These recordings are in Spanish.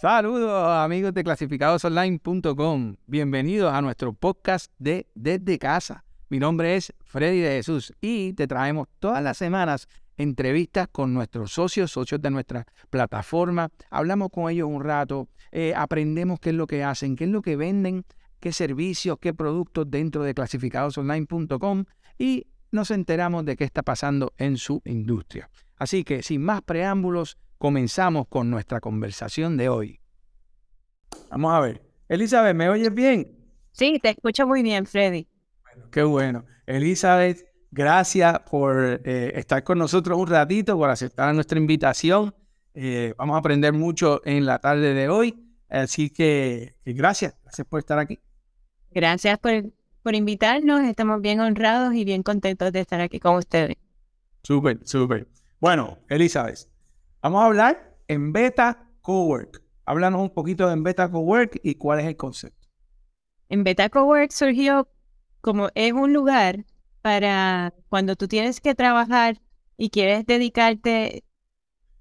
Saludos amigos de clasificadosonline.com. Bienvenidos a nuestro podcast de Desde Casa. Mi nombre es Freddy de Jesús y te traemos todas las semanas entrevistas con nuestros socios, socios de nuestra plataforma. Hablamos con ellos un rato, eh, aprendemos qué es lo que hacen, qué es lo que venden, qué servicios, qué productos dentro de clasificadosonline.com y nos enteramos de qué está pasando en su industria. Así que sin más preámbulos, comenzamos con nuestra conversación de hoy. Vamos a ver. Elizabeth, ¿me oyes bien? Sí, te escucho muy bien, Freddy. Bueno, qué bueno. Elizabeth, gracias por eh, estar con nosotros un ratito, por aceptar nuestra invitación. Eh, vamos a aprender mucho en la tarde de hoy. Así que, gracias, gracias por estar aquí. Gracias por, por invitarnos. Estamos bien honrados y bien contentos de estar aquí con ustedes. Súper, súper. Bueno, Elizabeth, Vamos a hablar en Beta Cowork. Háblanos un poquito de Beta Cowork y cuál es el concepto. En Beta Cowork surgió como es un lugar para cuando tú tienes que trabajar y quieres dedicarte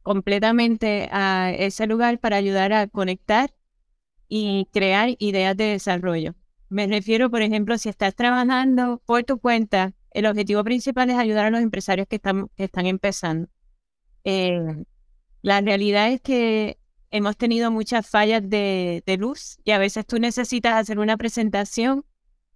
completamente a ese lugar para ayudar a conectar y crear ideas de desarrollo. Me refiero, por ejemplo, si estás trabajando por tu cuenta, el objetivo principal es ayudar a los empresarios que están, que están empezando. Eh, la realidad es que hemos tenido muchas fallas de, luz y a veces tú necesitas hacer una presentación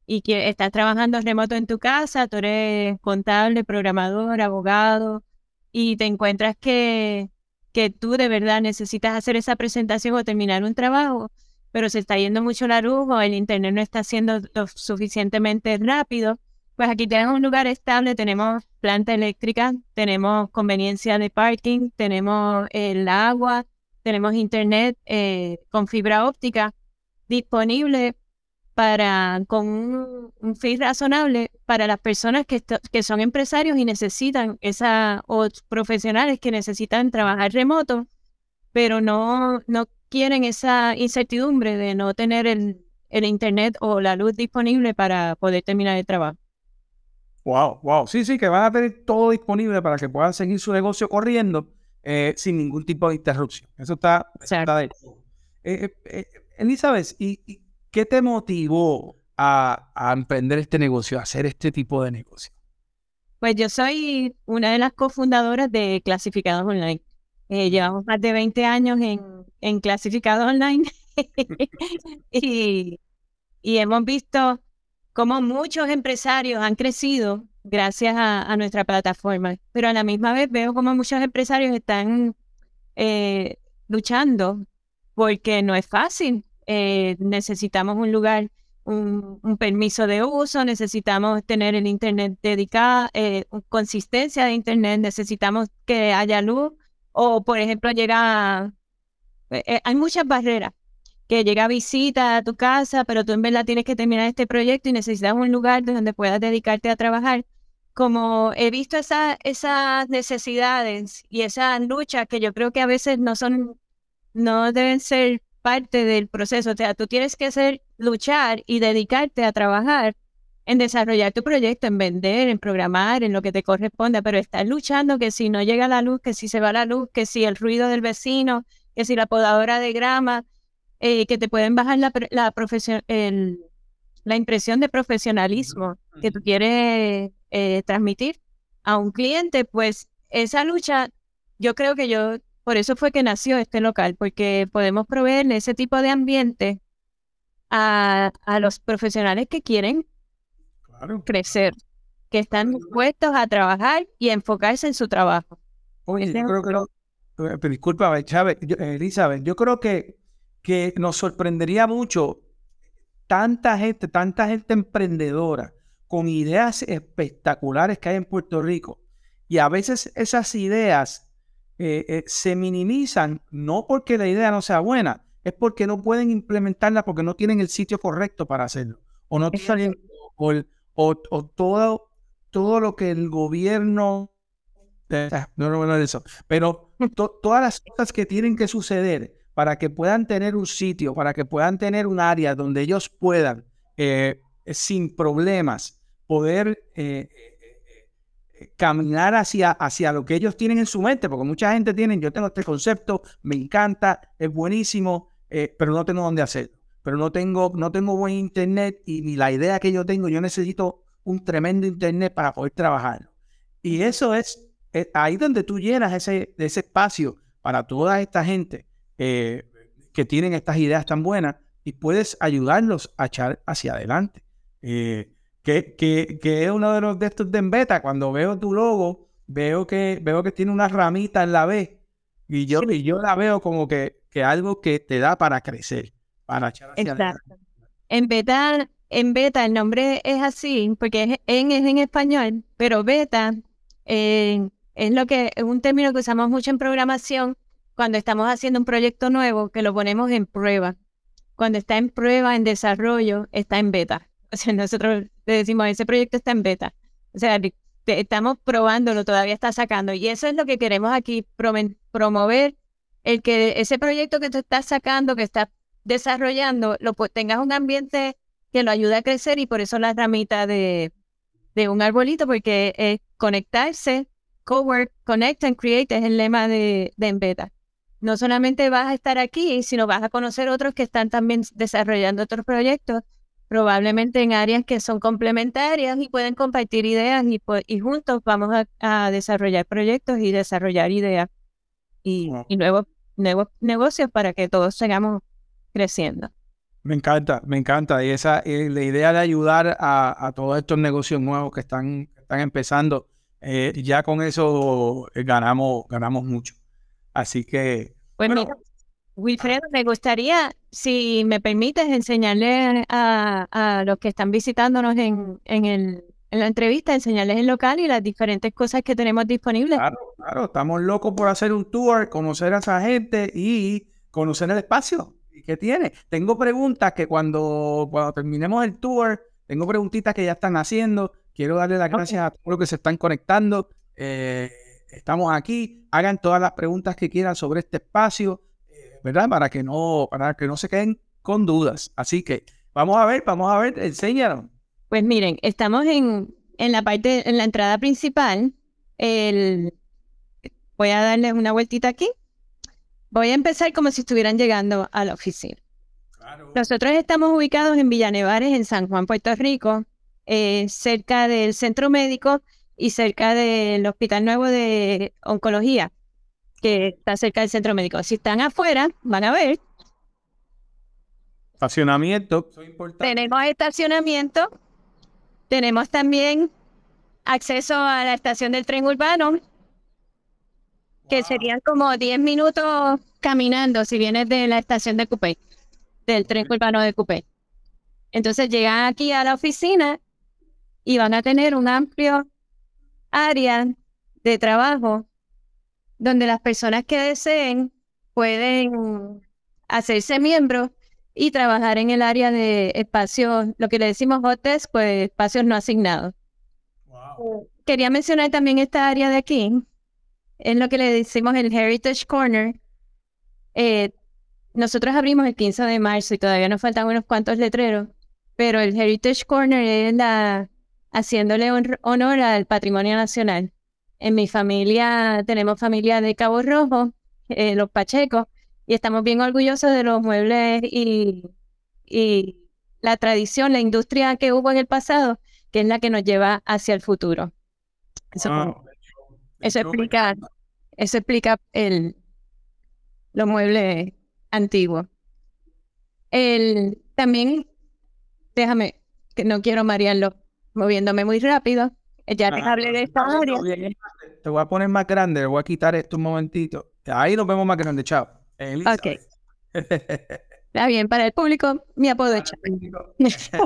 y que estás trabajando remoto en tu casa, tú eres contable, programador, abogado y te encuentras que, que tú de verdad necesitas hacer esa presentación o terminar un trabajo, pero se está yendo mucho la luz o el internet no está siendo lo suficientemente rápido pues aquí tenemos un lugar estable, tenemos planta eléctrica, tenemos conveniencia de parking, tenemos el agua, tenemos internet eh, con fibra óptica disponible para con un, fee razonable para las personas que, son empresarios y necesitan esa o profesionales que necesitan trabajar remoto, pero no no quieren esa incertidumbre de no tener el internet o la luz disponible para poder terminar el trabajo. Wow, wow. Sí, sí, que van a tener todo disponible para que puedan seguir su negocio corriendo eh, sin ningún tipo de interrupción. Eso está, está de eh, eh, Elizabeth, ¿y, qué te motivó a, emprender este negocio, a hacer este tipo de negocio? Pues yo soy una de las cofundadoras de Clasificados Online. llevamos más de 20 años en, en Clasificados Online y, y hemos visto como muchos empresarios han crecido gracias a, nuestra plataforma, pero a la misma vez veo como muchos empresarios están eh, luchando porque no es fácil. Eh, necesitamos un lugar, un, permiso de uso, necesitamos tener el Internet dedicado, eh, consistencia de Internet, necesitamos que haya luz o, por ejemplo, llega... hay muchas barreras que llega visita a tu casa, pero tú en verdad tienes que terminar este proyecto y necesitas un lugar donde puedas dedicarte a trabajar. Como he visto esa, esas necesidades y esas luchas que yo creo que a veces no son, no deben ser parte del proceso. O sea, tú tienes que hacer, luchar y dedicarte a trabajar en desarrollar tu proyecto, en vender, en programar, en lo que te corresponda, pero estás luchando que si no llega la luz, que si se va la luz, que si el ruido del vecino, que si la podadora de grama, eh, que te pueden bajar la, la, la impresión de profesionalismo que tú quieres eh, transmitir a un cliente, pues esa lucha, yo creo que yo, por eso fue que nació este local, porque podemos proveer ese tipo de ambiente a, a los profesionales que quieren crecer, que están dispuestos a trabajar y enfocarse en su trabajo. Oye, yo creo que eh, disculpa, Chávez, Elizabeth, yo creo que que nos sorprendería mucho tanta gente, tanta gente emprendedora con ideas espectaculares que hay en Puerto Rico. Y a veces esas ideas eh, eh, se minimizan, no porque la idea no sea buena, es porque no pueden implementarla porque no tienen el sitio correcto para hacerlo. O no tienen, o, o, todo, todo lo que el gobierno no, no, no, eso. Pero todas las cosas que tienen que suceder para que puedan tener un sitio, para que puedan tener un área donde ellos puedan, eh, sin problemas, poder eh, eh, caminar hacia, hacia lo que ellos tienen en su mente, porque mucha gente tiene, yo tengo este concepto, me encanta, es buenísimo, pero no tengo dónde hacerlo. Pero no tengo, no tengo buen internet y, ni la idea que yo tengo, yo necesito un tremendo internet para poder trabajarlo. Y eso es, ahí donde tú llenas ese, ese espacio para toda esta gente eh, que tienen estas ideas tan buenas y puedes ayudarlos a echar hacia adelante. Eh, que, que, que, es uno de los de estos de en beta. Cuando veo tu logo, veo que, veo que tiene una ramita en la B y yo, y yo la veo como que, que algo que te da para crecer, para echar hacia Exacto. En beta, en beta el nombre es así, porque es en, es en español, pero beta eh, es lo que es un término que usamos mucho en programación cuando estamos haciendo un proyecto nuevo, que lo ponemos en prueba. Cuando está en prueba, en desarrollo, está en beta. O sea, nosotros le decimos, ese proyecto está en beta. O sea, estamos probándolo, todavía está sacando. Y eso es lo que queremos aquí, promover el que ese proyecto que tú estás sacando, que estás desarrollando, lo tengas un ambiente que lo ayude a crecer y por eso la ramita de, un arbolito, porque es conectarse, cowork, connect and create es el lema de, de Embeta. No solamente vas a estar aquí, sino vas a conocer otros que están también desarrollando otros proyectos probablemente en áreas que son complementarias y pueden compartir ideas y, y juntos vamos a, desarrollar proyectos y desarrollar ideas y, nuevos, nuevos negocios para que todos sigamos creciendo. Me encanta, me encanta. Y esa eh, la idea de ayudar a, todos estos negocios nuevos que están, están empezando, eh, ya con eso eh, ganamos, ganamos mucho. Así que. Pues bueno, Wilfredo, me gustaría, si me permites, enseñarle a, los que están visitándonos en, en, la entrevista, enseñarles el local y las diferentes cosas que tenemos disponibles. Claro, claro, estamos locos por hacer un tour, conocer a esa gente y conocer el espacio que tiene. Tengo preguntas que cuando, cuando terminemos el tour, tengo preguntitas que ya están haciendo. Quiero darle las gracias a todos los que se están conectando. Eh, estamos aquí. Hagan todas las preguntas que quieran sobre este espacio. ¿verdad? Para que no, para que no se queden con dudas. Así que vamos a ver, vamos a ver, enséñanos. Pues miren, estamos en, en la parte, en la entrada principal. El, voy a darles una vueltita aquí. Voy a empezar como si estuvieran llegando a la oficina. Nosotros estamos ubicados en Villanevares, en San Juan, Puerto Rico, eh, cerca del centro médico y cerca del Hospital Nuevo de Oncología que está cerca del centro médico. Si están afuera, van a ver. Estacionamiento. Tenemos estacionamiento. Tenemos también acceso a la estación del tren urbano, que serían como 10 minutos caminando si vienes de la estación de Cupé, del tren urbano de Cupé. Entonces llegan aquí a la oficina y van a tener un amplio área de trabajo donde las personas que deseen pueden hacerse miembros y trabajar en el área de espacios, lo que le decimos hotes, pues espacios no asignados. Quería mencionar también esta área de aquí, en lo que le decimos el Heritage Corner. Eh, nosotros abrimos el 15 de marzo y todavía nos faltan unos cuantos letreros, pero el Heritage Corner es la haciéndole honor al patrimonio nacional. En mi familia tenemos familia de Cabo Rojo, eh, los Pachecos, y estamos bien orgullosos de los muebles y, y la tradición, la industria que hubo en el pasado, que es la que nos lleva hacia el futuro. Eso, explica, eso explica el, los muebles antiguos. El, también, déjame, que no quiero marearlo moviéndome muy rápido. Ya te hablé de esta área. Te voy a poner más grande, le voy a quitar esto un momentito. Ahí nos vemos más grande, chao. Ok. Está bien, para el público, mi apodo es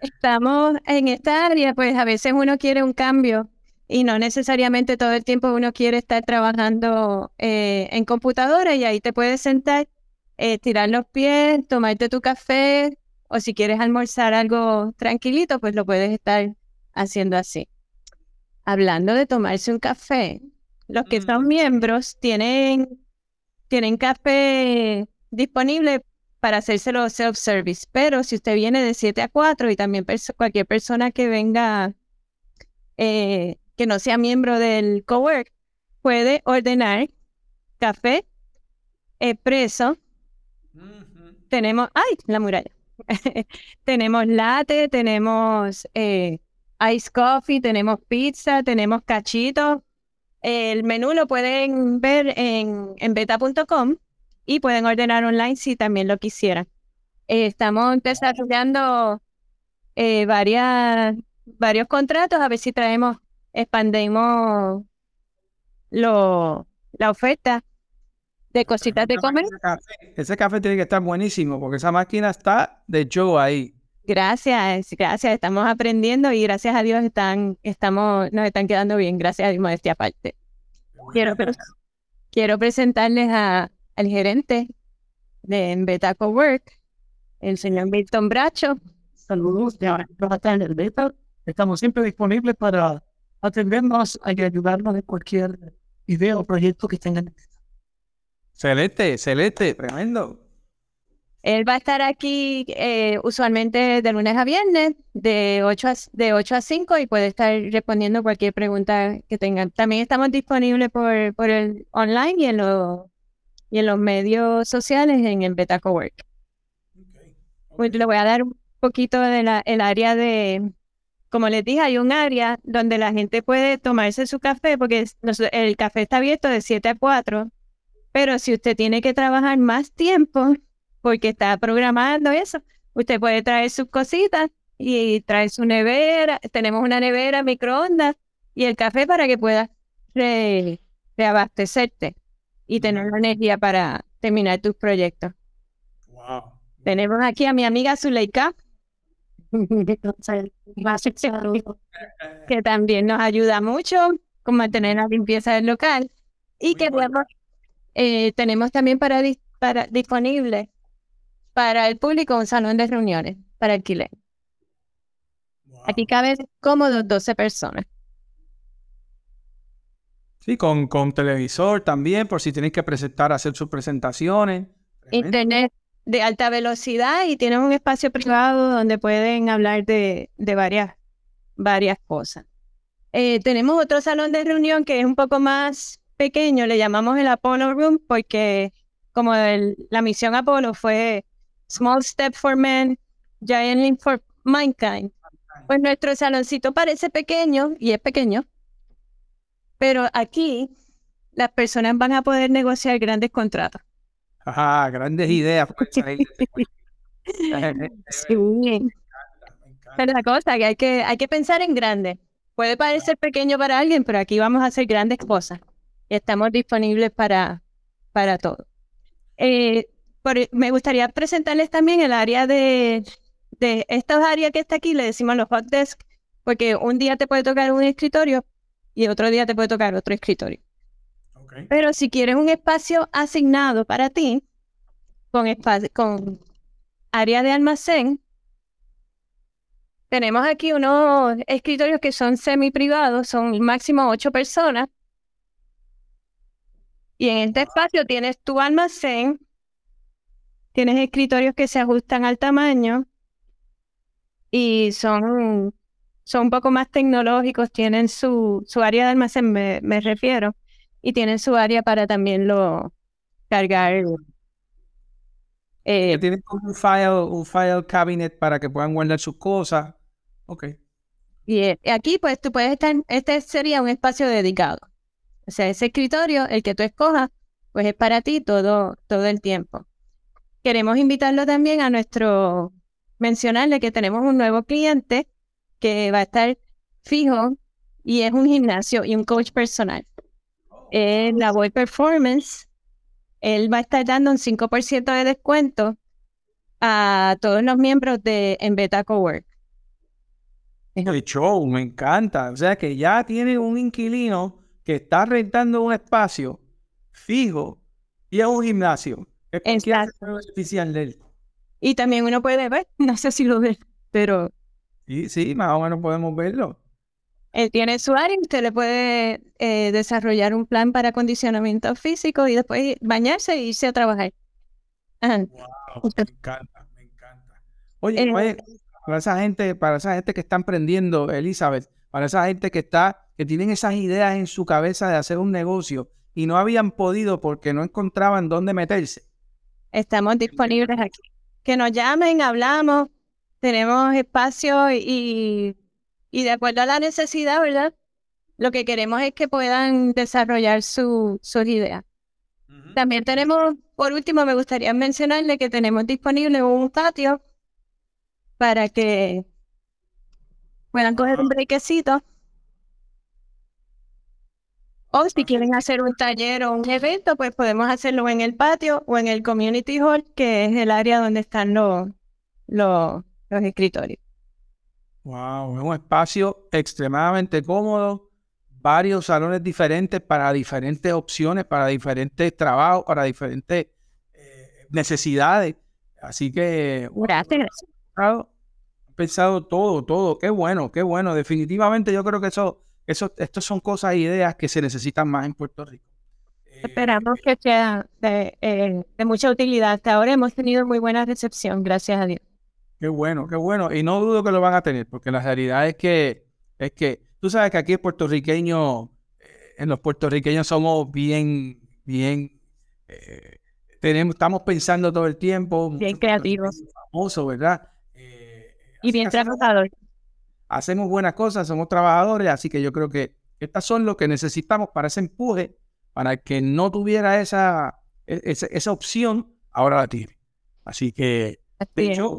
Estamos en esta área, pues a veces uno quiere un cambio y no necesariamente todo el tiempo uno quiere estar trabajando eh, en computadora y ahí te puedes sentar, eh, tirar los pies, tomarte tu café o si quieres almorzar algo tranquilito, pues lo puedes estar haciendo así. Hablando de tomarse un café, los que son mm. miembros tienen, tienen café disponible para hacérselo self-service, pero si usted viene de 7 a 4 y también cualquier persona que venga eh, que no sea miembro del cowork puede ordenar café expreso Tenemos, ay, la muralla. tenemos latte, tenemos eh, ice coffee, tenemos pizza, tenemos cachitos. El menú lo pueden ver en, en beta.com y pueden ordenar online si también lo quisieran. Eh, estamos desarrollando eh, varios contratos a ver si traemos, expandemos lo, la oferta de cositas de comer. Ese café, tiene que estar buenísimo porque esa máquina está de show ahí. Gracias, gracias. Estamos aprendiendo y gracias a Dios están, estamos, nos están quedando bien. Gracias a Dios, modestia aparte. Quiero, quiero presentarles a, al gerente de Betaco Work, el señor Milton Bracho. Saludos, ya en el Beta. Estamos siempre disponibles para atendernos y ayudarnos en cualquier idea o proyecto que tengan. Excelente, excelente, tremendo. Él va a estar aquí eh, usualmente de lunes a viernes, de 8 a, de 8 a 5, y puede estar respondiendo cualquier pregunta que tengan. También estamos disponibles por, por el online y en, lo, y en los medios sociales en el Beta Cowork. Le voy a dar un poquito de la, el área de, como les dije, hay un área donde la gente puede tomarse su café, porque el café está abierto de 7 a 4, pero si usted tiene que trabajar más tiempo, porque está programando eso. Usted puede traer sus cositas y traer su nevera. Tenemos una nevera, microondas y el café para que puedas reabastecerte y tener la energía para terminar tus proyectos. Wow. Tenemos aquí a mi amiga Zuleika, que también nos ayuda mucho con mantener la limpieza del local y que eh, tenemos también para, para disponible para el público un salón de reuniones para alquiler. Aquí caben cómodos 12 personas. Sí, con, con televisor también, por si tienen que presentar, hacer sus presentaciones. Internet de alta velocidad y tienen un espacio privado donde pueden hablar de, de varias, varias cosas. Eh, tenemos otro salón de reunión que es un poco más pequeño, le llamamos el Apollo Room porque como la misión Apolo fue Small Step for Men, Giant Leap for Mankind. Pues nuestro saloncito parece pequeño y es pequeño, pero aquí las personas van a poder negociar grandes contratos. Ajá, grandes ideas. sí. Pero la cosa que hay que hay que pensar en grande. Puede parecer pequeño para alguien, pero aquí vamos a hacer grandes cosas. Estamos disponibles para, para todo. Eh, me gustaría presentarles también el área de, de estas áreas que está aquí, le decimos los hot desk, porque un día te puede tocar un escritorio y otro día te puede tocar otro escritorio. Pero si quieres un espacio asignado para ti, con, con área de almacén, tenemos aquí unos escritorios que son semi privados, son máximo ocho personas. Y en este espacio tienes tu almacén, Tienes escritorios que se ajustan al tamaño y son, son un poco más tecnológicos, tienen su, su área de almacén, me, refiero, y tienen su área para también lo cargar. Eh, tienen un file, un file cabinet para que puedan guardar sus cosas. Ok. Y eh, aquí, pues, tú puedes estar, este sería un espacio dedicado. O sea, ese escritorio, el que tú escojas, pues es para ti todo, todo el tiempo queremos invitarlo también a nuestro, mencionarle que tenemos un nuevo cliente que va a estar fijo y es un gimnasio y un coach personal. En la Boy Performance, él va a estar dando un 5% de descuento a todos los miembros de en Beta Cowork. El show, me encanta. O sea que ya tiene un inquilino que está rentando un espacio fijo y es un gimnasio. Es oficial de él. Y también uno puede ver, no sé si lo ve, pero... Sí, sí, más o menos podemos verlo. Él tiene su área, usted le puede eh, desarrollar un plan para acondicionamiento físico y después bañarse e irse a trabajar. Wow, me encanta, me encanta. Oye, eh, para esa gente, para esa gente que está emprendiendo, Elizabeth, para esa gente que está, que tienen esas ideas en su cabeza de hacer un negocio y no habían podido porque no encontraban dónde meterse Estamos disponibles aquí. Que nos llamen, hablamos, tenemos espacio y, y de acuerdo a la necesidad, ¿verdad? Lo que queremos es que puedan desarrollar su, sus ideas. También tenemos, por último, me gustaría mencionarle que tenemos disponible un patio para que puedan coger un brequecito. O si quieren hacer un taller o un evento, pues podemos hacerlo en el patio o en el community hall, que es el área donde están los, los, los escritorios. Wow, es un espacio extremadamente cómodo, varios salones diferentes para diferentes opciones, para diferentes trabajos, para diferentes eh, necesidades. Así que, Gracias. han pensado todo, todo. Qué bueno, qué bueno. Definitivamente yo creo que eso, eso, estas son cosas e ideas que se necesitan más en Puerto Rico. Esperamos que sea de, eh, de mucha utilidad. Hasta ahora hemos tenido muy buena recepción, gracias a Dios. Qué bueno, qué bueno. Y no dudo que lo van a tener, porque la realidad es que, es que tú sabes que aquí en puertorriqueño, eh, en los puertorriqueños somos bien, bien, eh, tenemos, estamos pensando todo el tiempo. Bien creativos. Famoso, ¿verdad? Eh, y bien trabajadores. Hacemos buenas cosas, somos trabajadores, así que yo creo que estas son lo que necesitamos para ese empuje, para que no tuviera esa, e, esa, esa opción, ahora la tiene. Así que, de hecho,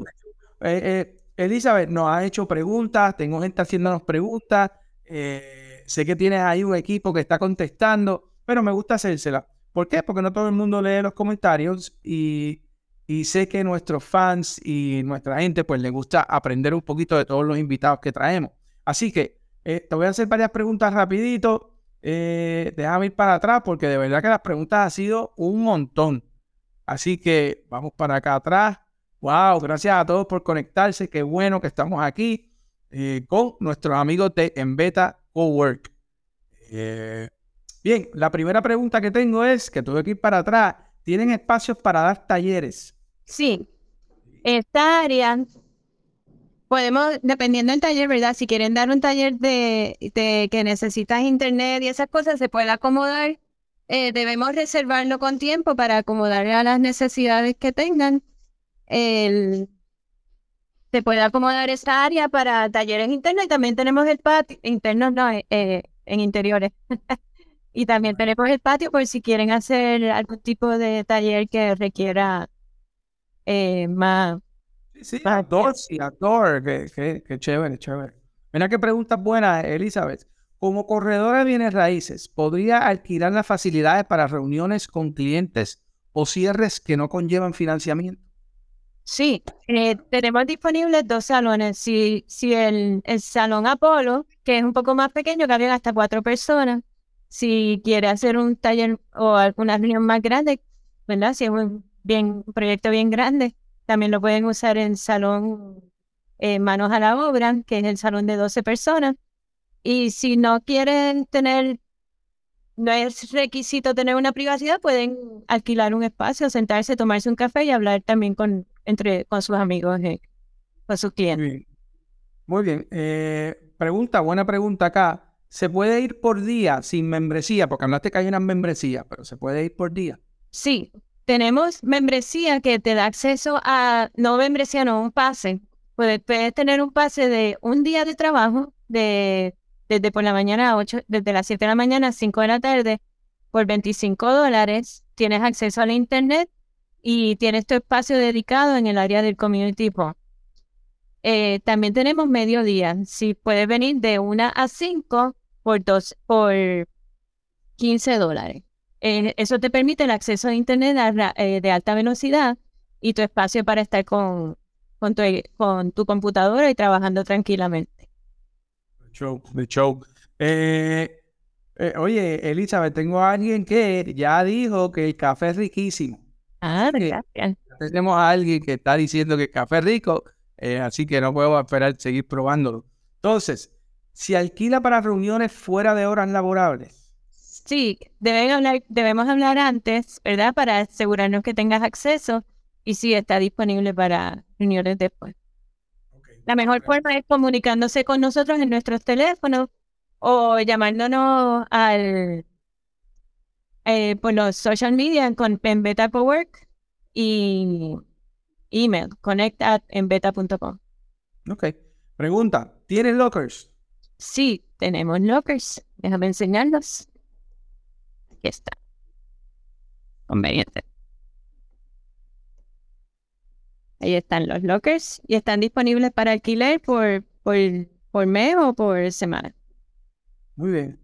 eh, eh, Elizabeth nos ha hecho preguntas, tengo gente haciéndonos preguntas, eh, sé que tienes ahí un equipo que está contestando, pero me gusta hacérsela. ¿Por qué? Porque no todo el mundo lee los comentarios y, y sé que nuestros fans y nuestra gente pues les gusta aprender un poquito de todos los invitados que traemos. Así que te voy a hacer varias preguntas rapidito. déjame ir para atrás porque de verdad que las preguntas han sido un montón. Así que vamos para acá atrás. Wow, gracias a todos por conectarse. Qué bueno que estamos aquí eh, con nuestros amigos de Enbeta Cowork. Eh, bien, la primera pregunta que tengo es que tuve que ir para atrás. ¿Tienen espacios para dar talleres? Sí. Esta área, podemos, dependiendo del taller, ¿verdad? Si quieren dar un taller de, de que necesitas internet y esas cosas, se puede acomodar. Eh, debemos reservarlo con tiempo para acomodar a las necesidades que tengan el, se puede acomodar esa área para talleres internos y también tenemos el patio, internos no, eh, eh, en interiores. y también tenemos el patio por si quieren hacer algún tipo de taller que requiera eh, más. Sí, sí, outdoor, sí, outdoor, que, chévere, chévere. Mira qué pregunta buena, Elizabeth. Como corredora de bienes raíces, ¿podría alquilar las facilidades para reuniones con clientes o cierres que no conllevan financiamiento? Sí, eh, tenemos disponibles dos salones. Si, si el, el, salón Apolo, que es un poco más pequeño, caben hasta cuatro personas. Si quiere hacer un taller o alguna reunión más grande, ¿verdad? Si es un, bien, proyecto bien grande, también lo pueden usar en salón eh, Manos a la Obra, que es el salón de 12 personas. Y si no quieren tener, no es requisito tener una privacidad, pueden alquilar un espacio, sentarse, tomarse un café y hablar también con entre, con sus amigos, eh, con sus clientes. Muy bien. Eh, pregunta, buena pregunta acá. ¿Se puede ir por día sin membresía? Porque hablaste que hay una membresía, pero ¿se puede ir por día? Sí, tenemos membresía que te da acceso a, no membresía, no, un pase. Puedes, tener un pase de un día de trabajo, de, desde por la mañana a 8, desde las 7 de la mañana a 5 de la tarde, por 25 dólares. Tienes acceso al internet y tienes tu espacio dedicado en el área del community hall. Eh, también tenemos mediodía. Si puedes venir de 1 a 5 por, dos, por 15 dólares. Eh, eso te permite el acceso a Internet eh, de alta velocidad y tu espacio para estar con, con, tu, con tu computadora y trabajando tranquilamente. Show, the show. oye, Elizabeth, tengo a alguien que ya dijo que el café es riquísimo. Ah, gracias. Tenemos a alguien que está diciendo que café rico, eh, así que no puedo esperar seguir probándolo. Entonces, ¿se alquila para reuniones fuera de horas laborables? Sí, deben hablar, debemos hablar antes, ¿verdad? Para asegurarnos que tengas acceso y si está disponible para reuniones después. La mejor forma es comunicándose con nosotros en nuestros teléfonos o llamándonos al eh, por los social media con en Beta Work y email, connect at enbeta.com. Ok. Pregunta, ¿tienes lockers? Sí, tenemos lockers. Déjame enseñarlos. Aquí está. Conveniente. Ahí están los lockers y están disponibles para alquiler por, por, por mes o por semana. Muy bien.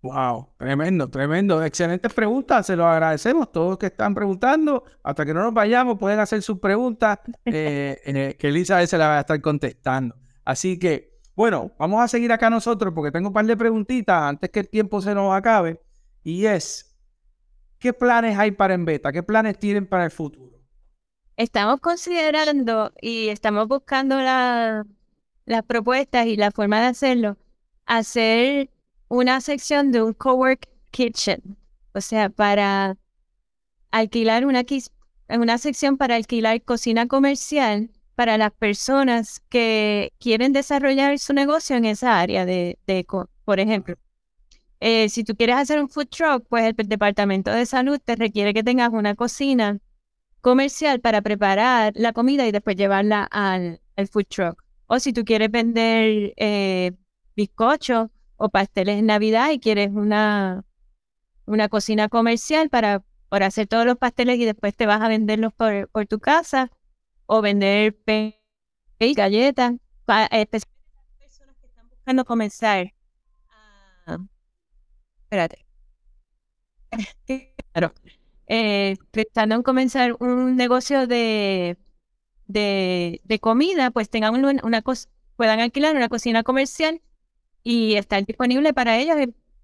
Wow, tremendo, tremendo. Excelentes preguntas, se los agradecemos todos que están preguntando. Hasta que no nos vayamos, pueden hacer sus preguntas eh, que Elisa se las va a estar contestando. Así que, bueno, vamos a seguir acá nosotros porque tengo un par de preguntitas antes que el tiempo se nos acabe. Y es, ¿qué planes hay para Enbeta? ¿Qué planes tienen para el futuro? Estamos considerando y estamos buscando las propuestas y la forma de hacerlo, hacer una sección de un cowork kitchen, o sea, para alquilar una, una sección para alquilar cocina comercial para las personas que quieren desarrollar su negocio en esa área de, de por ejemplo. Eh, si tú quieres hacer un food truck, pues el Departamento de Salud te requiere que tengas una cocina comercial para preparar la comida y después llevarla al, food truck. O si tú quieres vender eh, bizcochos o pasteles en Navidad y quieres una, una cocina comercial para, para hacer todos los pasteles y después te vas a venderlos por, por tu casa o vender y galletas, especialmente las personas que están buscando comenzar. espérate. claro. Eh, pensando en comenzar un negocio de, de, de comida, pues tengan una, una puedan alquilar una cocina comercial y estar disponible para ellos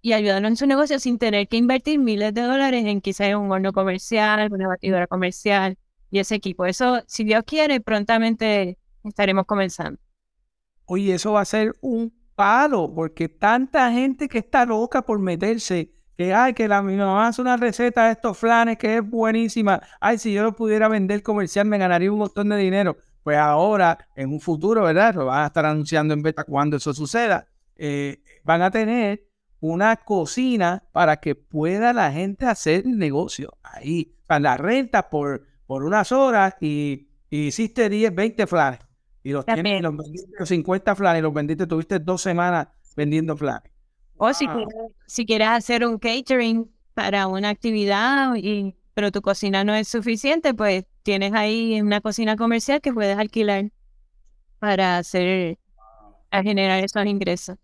y, ayudarlos en su negocio sin tener que invertir miles de dólares en quizás un horno comercial, una batidora comercial y ese equipo. Eso, si Dios quiere, prontamente estaremos comenzando. Oye, eso va a ser un palo, porque tanta gente que está loca por meterse, que ay, que la, mi mamá hace una receta de estos flanes que es buenísima. Ay, si yo lo pudiera vender comercial, me ganaría un montón de dinero. Pues ahora, en un futuro, ¿verdad? Lo van a estar anunciando en beta cuando eso suceda. Eh, van a tener una cocina para que pueda la gente hacer negocio ahí. O sea, la renta por, por unas horas y, hiciste 10, 20 flanes. Y los tienes, los vendiste 50 flanes, los vendiste, tuviste dos semanas vendiendo flanes. O si, quieres, si quieres hacer un catering para una actividad, y, pero tu cocina no es suficiente, pues tienes ahí una cocina comercial que puedes alquilar para hacer, a generar esos ingresos.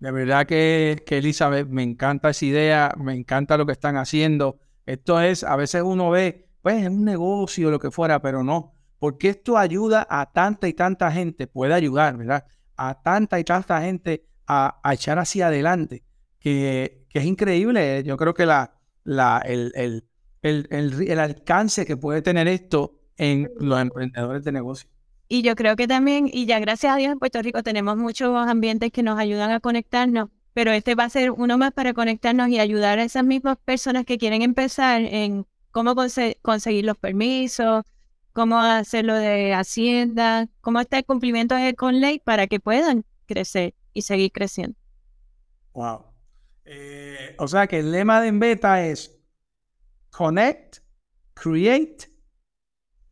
De verdad que, que Elizabeth, me encanta esa idea, me encanta lo que están haciendo. Esto es, a veces uno ve, pues es un negocio, lo que fuera, pero no, porque esto ayuda a tanta y tanta gente, puede ayudar, ¿verdad? A tanta y tanta gente a, echar hacia adelante, que, que, es increíble. Yo creo que la, la, el, el, el, el alcance que puede tener esto en los emprendedores de negocio. Y yo creo que también, y ya gracias a Dios en Puerto Rico tenemos muchos ambientes que nos ayudan a conectarnos, pero este va a ser uno más para conectarnos y ayudar a esas mismas personas que quieren empezar en cómo conseguir los permisos, cómo hacerlo de Hacienda, cómo está el cumplimiento con ley para que puedan crecer y seguir creciendo. Wow. Eh, o sea que el lema de Enbeta es Connect, Create.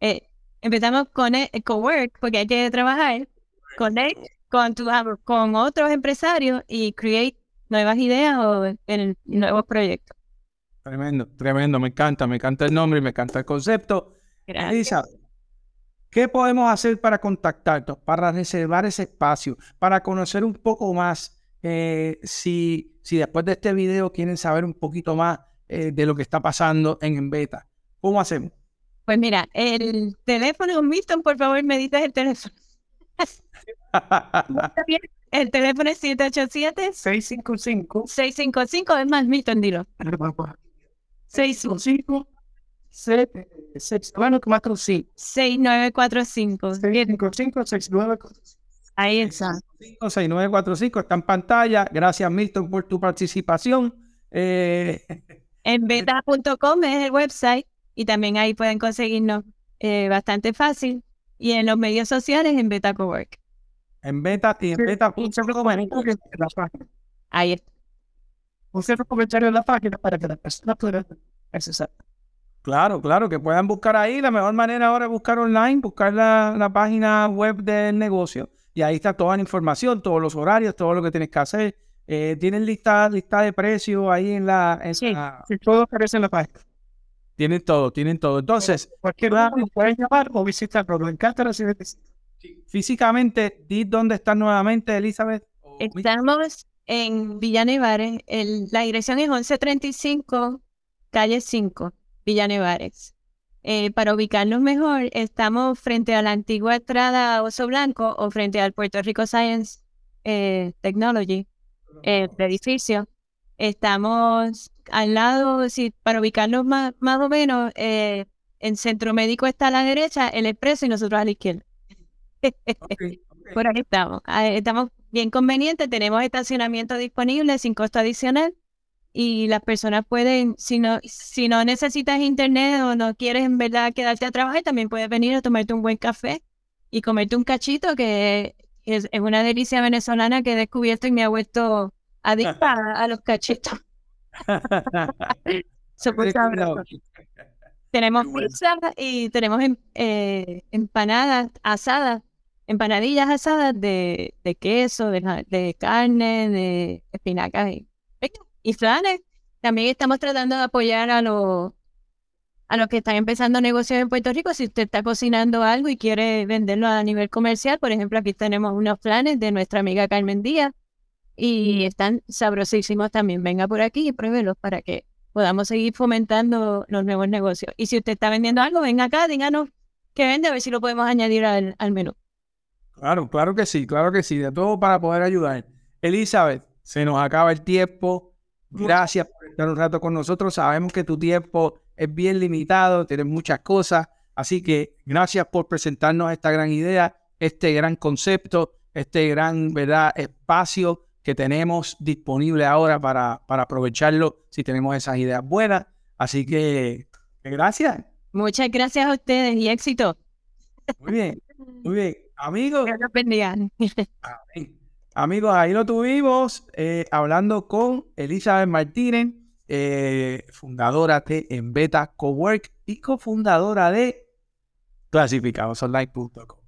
Eh, empezamos con el cowork, porque hay que trabajar, connect con, tu, con otros empresarios y create nuevas ideas o en nuevos proyectos. Tremendo, tremendo, me encanta, me encanta el nombre, me encanta el concepto. Elisa, ¿qué podemos hacer para contactarnos, para reservar ese espacio, para conocer un poco más? Eh, si, si después de este video quieren saber un poquito más eh, de lo que está pasando en Enbeta, ¿cómo hacemos? Pues mira, el teléfono, Milton, por favor, me dices el teléfono. el teléfono es 787-655. 655, es más, Milton, dilo. 655. 6945. 6945. 6945. Ahí está. 6945 está en pantalla. Gracias, Milton, por tu participación. Eh... En beta.com es el website y también ahí pueden conseguirnos eh, bastante fácil. Y en los medios sociales en Beta Cowork. En Beta y en Beta. Ahí está. Un cierto comentario en la página para que la persona pueda accesar. Claro, claro, que puedan buscar ahí. La mejor manera ahora es buscar online, buscar la, página web del negocio y ahí está toda la información, todos los horarios, todo lo que tienes que hacer. Eh, tienen lista, lista de precios ahí en la... sí, todo aparece en la página. Tienen todo, tienen todo. Entonces... Cualquier lado pueden llamar o visitarlo. Me encanta recibir Físicamente, di dónde están nuevamente, Elizabeth. Estamos en Villa Nevares. la dirección es 1135, calle 5. Villa Nevares. Eh, para ubicarnos mejor, estamos frente a la antigua entrada Oso Blanco o frente al Puerto Rico Science eh, Technology, eh, edificio. Estamos al lado, sí, para ubicarnos más, más o menos, eh, en Centro Médico está a la derecha, el expreso y nosotros a la izquierda. Por ahí estamos. Ah, estamos bien convenientes, tenemos estacionamiento disponible sin costo adicional y las personas pueden, si no, si no necesitas internet o no quieres en verdad quedarte a trabajar, también puedes venir a tomarte un buen café y comerte un cachito, que es, una delicia venezolana que he descubierto y me ha vuelto adicta a, los cachitos. tenemos pizza y tenemos em, eh, empanadas asadas, empanadillas asadas de, de queso, de, de, carne, de espinacas y y flanes. También estamos tratando de apoyar a los a los que están empezando negocios en Puerto Rico. Si usted está cocinando algo y quiere venderlo a nivel comercial, por ejemplo, aquí tenemos unos planes de nuestra amiga Carmen Díaz y están sabrosísimos también. Venga por aquí y pruébelos para que podamos seguir fomentando los nuevos negocios. Y si usted está vendiendo algo, venga acá, díganos qué vende, a ver si lo podemos añadir al, al menú. Claro, claro que sí, claro que sí, de todo para poder ayudar. Elizabeth, se nos acaba el tiempo. Gracias por estar un rato con nosotros. Sabemos que tu tiempo es bien limitado, tienes muchas cosas. Así que gracias por presentarnos esta gran idea, este gran concepto, este gran ¿verdad? espacio que tenemos disponible ahora para, para aprovecharlo si tenemos esas ideas buenas. Así que gracias. Muchas gracias a ustedes y éxito. Muy bien, muy bien. Amigos. Amigos, ahí lo tuvimos eh, hablando con Elizabeth Martínez, eh, fundadora de Enbeta Cowork y cofundadora de clasificadosonline.com.